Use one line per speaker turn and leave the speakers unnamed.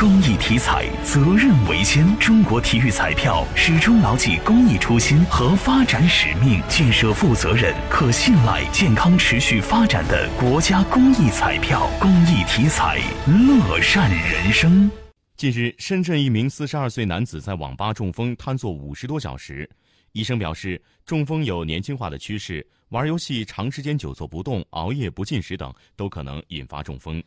公益体彩责任为先。中国体育彩票始终牢记公益初心和发展使命建设负责任可信赖健康持续发展的国家公益彩票公益体彩乐善人生。
近日深圳一名四十二岁男子在网吧中风瘫坐五十多小时。医生表示中风有年轻化的趋势玩游戏长时间久坐不动熬夜不进食等都可能引发中风。